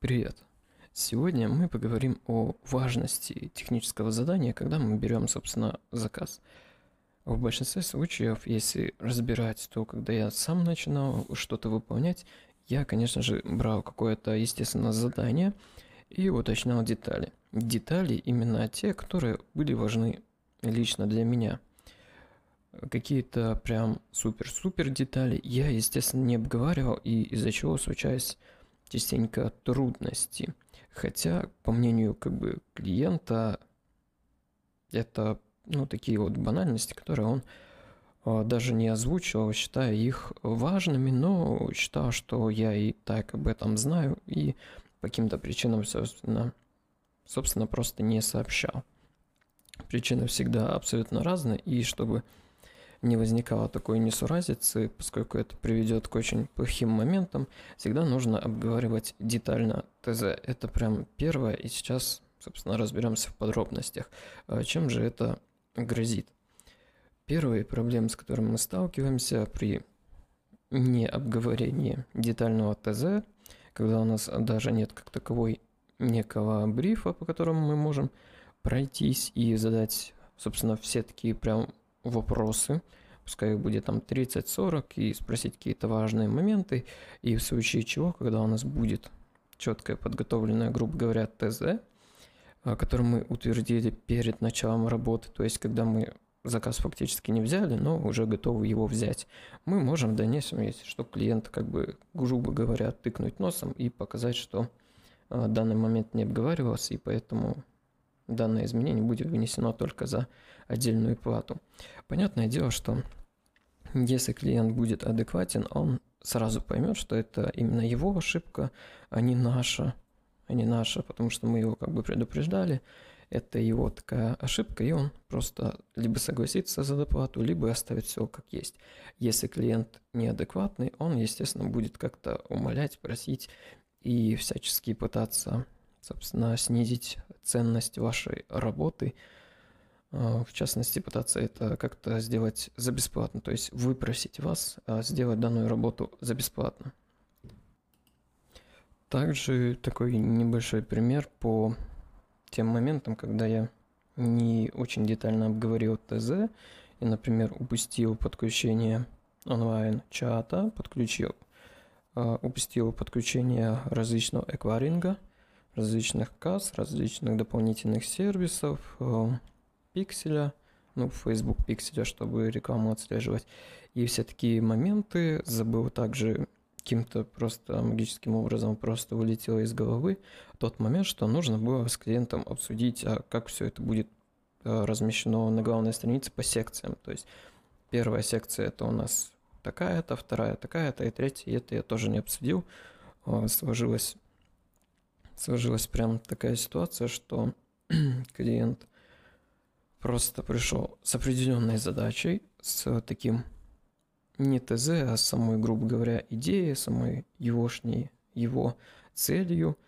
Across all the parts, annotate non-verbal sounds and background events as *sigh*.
Привет! Сегодня мы поговорим о важности технического задания, когда мы берем, собственно, заказ. В большинстве случаев, если разбирать то, когда я сам начинал что-то выполнять, я, конечно же, брал какое-то, естественно, задание и уточнял детали. Детали именно те, которые были важны лично для меня. Какие-то прям супер-супер детали я, естественно, не обговаривал, и из-за чего случались частенько трудности. Хотя, по мнению как бы клиента, это ну, такие вот банальности, которые он э, даже не озвучил, считая их важными, но считал, что я и так об этом знаю, и по каким-то причинам, собственно, собственно, просто не сообщал. Причины всегда абсолютно разные, и чтобы не возникало такой несуразицы, поскольку это приведет к очень плохим моментам, всегда нужно обговаривать детально ТЗ. Это прям первое, и сейчас, собственно, разберемся в подробностях. А чем же это грозит? Первые проблемы, с которыми мы сталкиваемся при необговорении детального ТЗ, когда у нас даже нет как таковой некого брифа, по которому мы можем пройтись и задать, собственно, все такие прям вопросы, пускай их будет там 30-40, и спросить какие-то важные моменты, и в случае чего, когда у нас будет четкое подготовленное, грубо говоря, ТЗ, а, который мы утвердили перед началом работы, то есть когда мы заказ фактически не взяли, но уже готовы его взять, мы можем в дальнейшем, если что, клиент как бы, грубо говоря, тыкнуть носом и показать, что а, данный момент не обговаривался, и поэтому данное изменение будет внесено только за отдельную плату. Понятное дело, что если клиент будет адекватен, он сразу поймет, что это именно его ошибка, а не наша, а не наша, потому что мы его как бы предупреждали, это его такая ошибка, и он просто либо согласится за доплату, либо оставит все как есть. Если клиент неадекватный, он, естественно, будет как-то умолять, просить и всячески пытаться собственно, снизить ценность вашей работы, а, в частности, пытаться это как-то сделать за бесплатно, то есть выпросить вас а, сделать данную работу за бесплатно. Также такой небольшой пример по тем моментам, когда я не очень детально обговорил ТЗ и, например, упустил подключение онлайн-чата, подключил, а, упустил подключение различного эквайринга – различных касс, различных дополнительных сервисов, э, пикселя, ну, Facebook пикселя, чтобы рекламу отслеживать. И все такие моменты забыл также каким-то просто магическим образом просто вылетело из головы тот момент, что нужно было с клиентом обсудить, а как все это будет э, размещено на главной странице по секциям. То есть первая секция это у нас такая-то, вторая такая-то, и третья, это я тоже не обсудил. Э, сложилось сложилась прям такая ситуация, что *clears throat* клиент просто пришел с определенной задачей, с таким не ТЗ, а самой, грубо говоря, идеей, самой егошней его целью.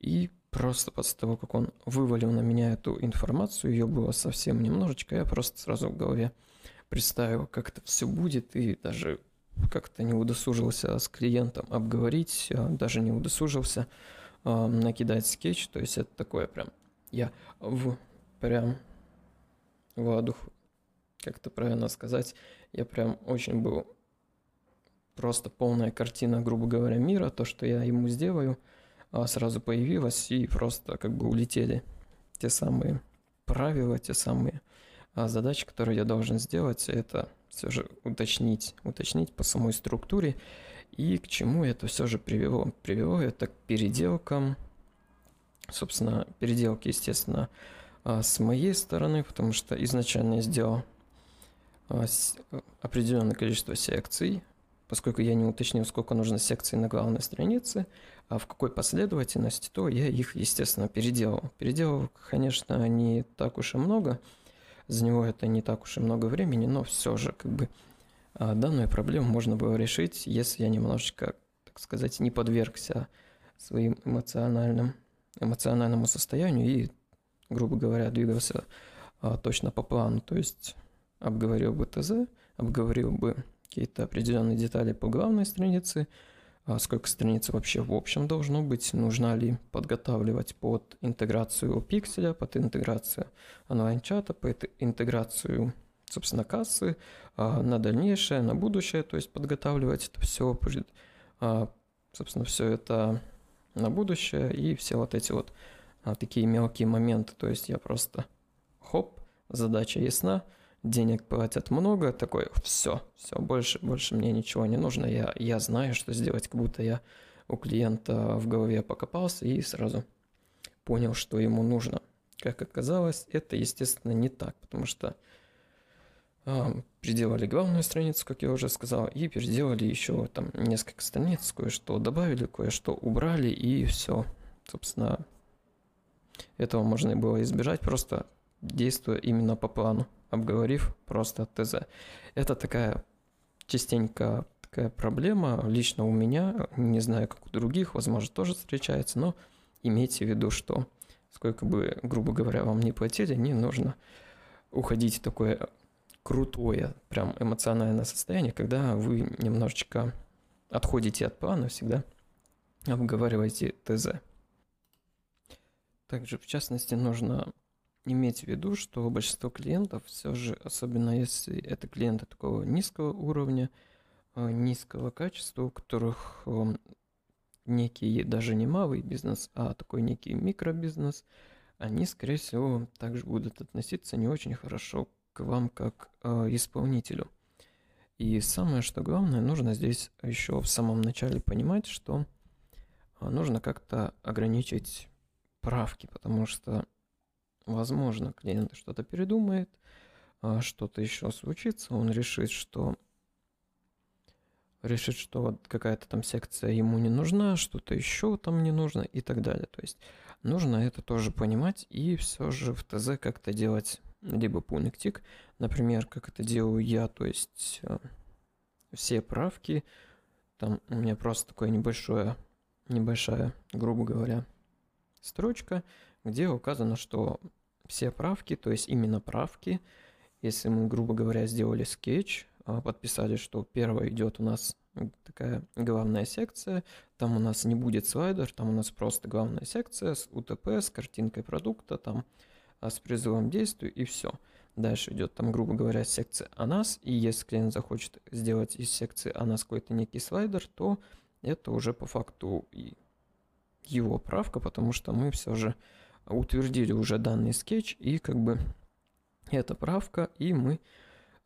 И просто после того, как он вывалил на меня эту информацию, ее было совсем немножечко, я просто сразу в голове представил, как это все будет, и даже как-то не удосужился с клиентом обговорить, даже не удосужился э, накидать скетч, то есть это такое прям, я в прям воздух, как это правильно сказать, я прям очень был просто полная картина, грубо говоря, мира, то, что я ему сделаю, а сразу появилось и просто как бы улетели те самые правила, те самые а задачи, которые я должен сделать, это все же уточнить, уточнить по самой структуре и к чему это все же привело? Привело это к переделкам, собственно, переделки, естественно, а, с моей стороны, потому что изначально я сделал а, определенное количество секций, поскольку я не уточнил, сколько нужно секций на главной странице, а в какой последовательности, то я их, естественно, переделал. Переделал, конечно, не так уж и много, за него это не так уж и много времени, но все же, как бы, данную проблему можно было решить, если я немножечко, так сказать, не подвергся своим эмоциональным, эмоциональному состоянию и, грубо говоря, двигался а, точно по плану. То есть обговорил бы ТЗ, обговорил бы какие-то определенные детали по главной странице, а сколько страниц вообще в общем должно быть, нужно ли подготавливать под интеграцию пикселя, под интеграцию онлайн-чата, под интеграцию, собственно, кассы, а на дальнейшее, на будущее, то есть подготавливать это все, а, собственно, все это на будущее и все вот эти вот такие мелкие моменты, то есть я просто хоп, задача ясна, денег платят много, такой, все, все, больше, больше мне ничего не нужно, я, я знаю, что сделать, как будто я у клиента в голове покопался и сразу понял, что ему нужно. Как оказалось, это, естественно, не так, потому что переделали главную страницу, как я уже сказал, и переделали еще там несколько страниц, кое-что добавили, кое-что убрали, и все. Собственно, этого можно было избежать, просто действуя именно по плану обговорив просто ТЗ. Это такая частенько такая проблема лично у меня, не знаю, как у других, возможно, тоже встречается, но имейте в виду, что сколько бы, грубо говоря, вам не платили, не нужно уходить в такое крутое, прям эмоциональное состояние, когда вы немножечко отходите от плана, всегда обговаривайте ТЗ. Также, в частности, нужно иметь в виду, что большинство клиентов все же, особенно если это клиенты такого низкого уровня, э, низкого качества, у которых эм, некий даже не малый бизнес, а такой некий микробизнес, они, скорее всего, также будут относиться не очень хорошо к вам как э, исполнителю. И самое, что главное, нужно здесь еще в самом начале понимать, что э, нужно как-то ограничить правки, потому что Возможно, клиент что-то передумает, а, что-то еще случится, он решит, что решит, что какая-то там секция ему не нужна, что-то еще там не нужно и так далее. То есть нужно это тоже понимать и все же в ТЗ как-то делать либо пунктик, например, как это делаю я, то есть э, все правки, там у меня просто такое небольшое, небольшая, грубо говоря, строчка, где указано, что все правки, то есть именно правки, если мы, грубо говоря, сделали скетч, а, подписали, что первая идет у нас такая главная секция, там у нас не будет слайдер, там у нас просто главная секция с УТП, с картинкой продукта, там а, с призывом действию и все. Дальше идет там, грубо говоря, секция о нас, и если клиент захочет сделать из секции о нас какой-то некий слайдер, то это уже по факту его правка, потому что мы все же утвердили уже данный скетч, и как бы это правка, и мы,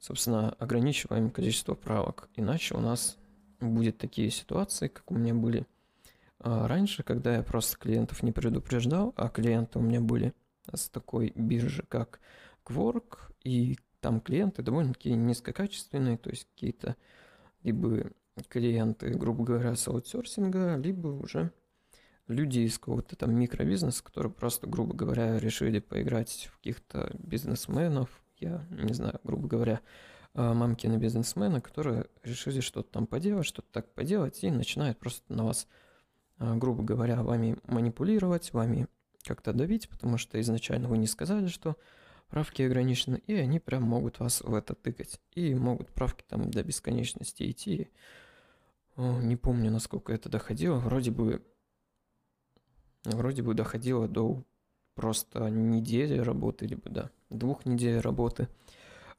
собственно, ограничиваем количество правок. Иначе у нас будет такие ситуации, как у меня были а, раньше, когда я просто клиентов не предупреждал, а клиенты у меня были с такой биржи, как Quark, и там клиенты довольно-таки низкокачественные, то есть какие-то либо клиенты, грубо говоря, с аутсорсинга, либо уже люди из какого-то там микробизнеса, которые просто, грубо говоря, решили поиграть в каких-то бизнесменов, я не знаю, грубо говоря, а, мамкины бизнесмены, которые решили что-то там поделать, что-то так поделать, и начинают просто на вас, а, грубо говоря, вами манипулировать, вами как-то давить, потому что изначально вы не сказали, что правки ограничены, и они прям могут вас в это тыкать. И могут правки там до бесконечности идти. Не помню, насколько это доходило. Вроде бы вроде бы доходило до просто недели работы, либо да, двух недель работы.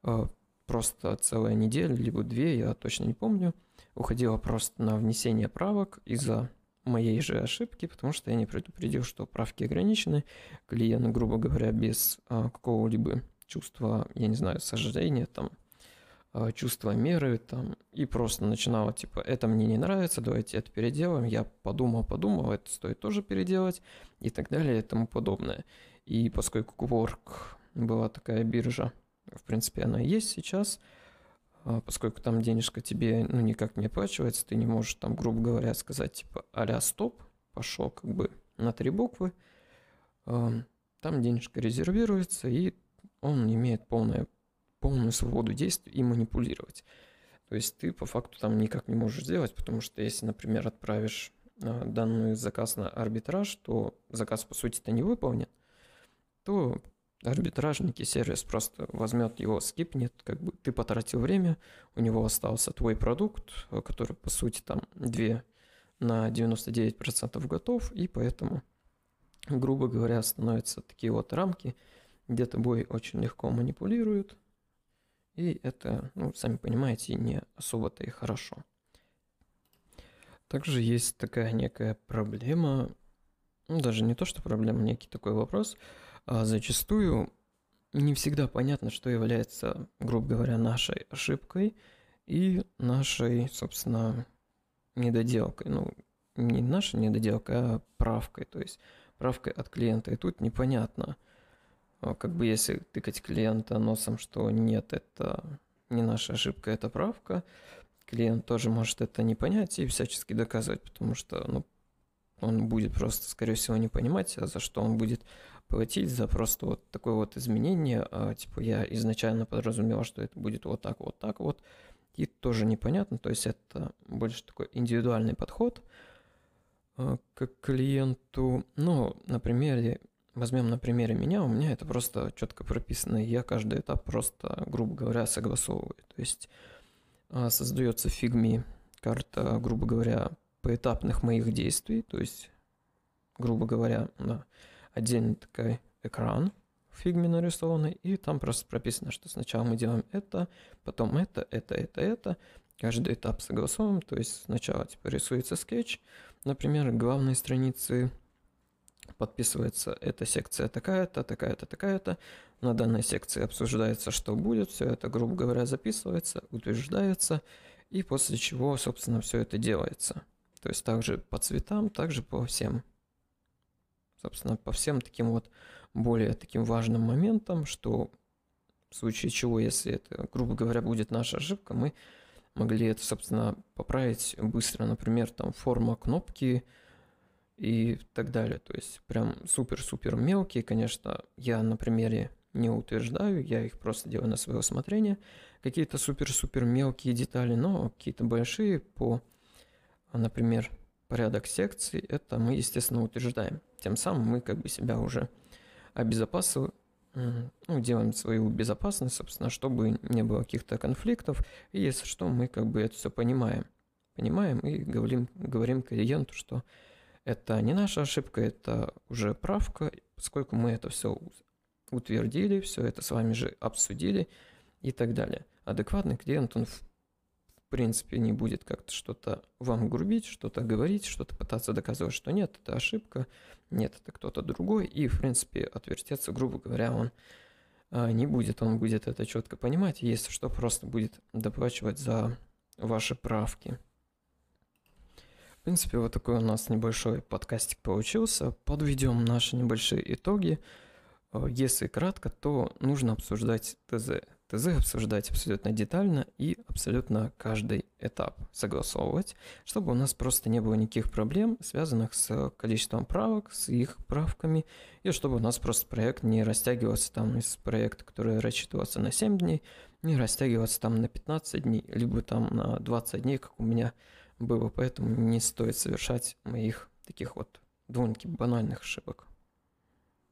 А, просто целая неделя, либо две, я точно не помню, уходила просто на внесение правок из-за моей же ошибки, потому что я не предупредил, что правки ограничены. Клиент, грубо говоря, без а, какого-либо чувства, я не знаю, сожаления, там, а, чувство меры там, и просто начинала, типа, это мне не нравится, давайте это переделаем. Я подумал, подумал, это стоит тоже переделать и так далее и тому подобное. И поскольку Quark была такая биржа, в принципе, она и есть сейчас, поскольку там денежка тебе, ну, никак не оплачивается, ты не можешь там, грубо говоря, сказать, типа, а стоп, пошел как бы на три буквы, там денежка резервируется, и он имеет полное полную свободу действий и манипулировать. То есть ты по факту там никак не можешь сделать, потому что если, например, отправишь э, данный заказ на арбитраж, то заказ по сути-то не выполнен, то арбитражник и сервис просто возьмет его, скипнет, как бы ты потратил время, у него остался твой продукт, который по сути там две на 99% готов, и поэтому, грубо говоря, становятся такие вот рамки, где тобой очень легко манипулируют, и это, ну, сами понимаете, не особо-то и хорошо. Также есть такая некая проблема, ну, даже не то, что проблема, некий такой вопрос, а зачастую не всегда понятно, что является, грубо говоря, нашей ошибкой и нашей, собственно, недоделкой. Ну, не нашей недоделкой, а правкой, то есть правкой от клиента. И тут непонятно, а, как бы если тыкать клиента носом, что нет, это не наша ошибка, это правка, клиент тоже может это не понять и всячески доказывать, потому что, ну, он будет просто, скорее всего, не понимать, а за что он будет платить за просто вот такое вот изменение. А, типа я изначально подразумевал, что это будет вот так, вот так вот. И тоже непонятно. То есть это больше такой индивидуальный подход а, к клиенту. Ну, на примере, возьмем на примере меня, у меня это просто четко прописано. Я каждый этап просто, грубо говоря, согласовываю. То есть создается в фигме карта, грубо говоря, поэтапных моих действий, то есть, грубо говоря, да, отдельный такой экран в фигме нарисованный, и там просто прописано, что сначала мы делаем это, потом это, это, это, это, каждый этап согласовываем, то есть сначала типа рисуется скетч, например, главной страницы подписывается эта секция такая-то, такая-то, такая-то. На данной секции обсуждается, что будет. Все это, грубо говоря, записывается, утверждается. И после чего, собственно, все это делается. То есть также по цветам, также по всем, собственно, по всем таким вот более таким важным моментам, что в случае чего, если это, грубо говоря, будет наша ошибка, мы могли это, собственно, поправить быстро. Например, там форма кнопки и так далее. То есть прям супер-супер мелкие, конечно, я на примере не утверждаю, я их просто делаю на свое усмотрение. Какие-то супер-супер мелкие детали, но какие-то большие по например, порядок секций, это мы, естественно, утверждаем. Тем самым мы как бы себя уже обезопасиваем, ну, делаем свою безопасность, собственно, чтобы не было каких-то конфликтов. И если что, мы как бы это все понимаем. Понимаем и говорим, говорим клиенту, что это не наша ошибка, это уже правка, поскольку мы это все утвердили, все это с вами же обсудили и так далее. Адекватный клиент, он принципе, не будет как-то что-то вам грубить, что-то говорить, что-то пытаться доказывать, что нет, это ошибка, нет, это кто-то другой, и, в принципе, отвертеться, грубо говоря, он а, не будет, он будет это четко понимать, если что, просто будет доплачивать за ваши правки. В принципе, вот такой у нас небольшой подкастик получился. Подведем наши небольшие итоги. А, если кратко, то нужно обсуждать ТЗ. ТЗ обсуждать абсолютно детально и абсолютно каждый этап согласовывать, чтобы у нас просто не было никаких проблем, связанных с количеством правок, с их правками, и чтобы у нас просто проект не растягивался там из проекта, который рассчитывался на 7 дней, не растягиваться там на 15 дней, либо там на 20 дней, как у меня было, поэтому не стоит совершать моих таких вот довольно-таки банальных ошибок.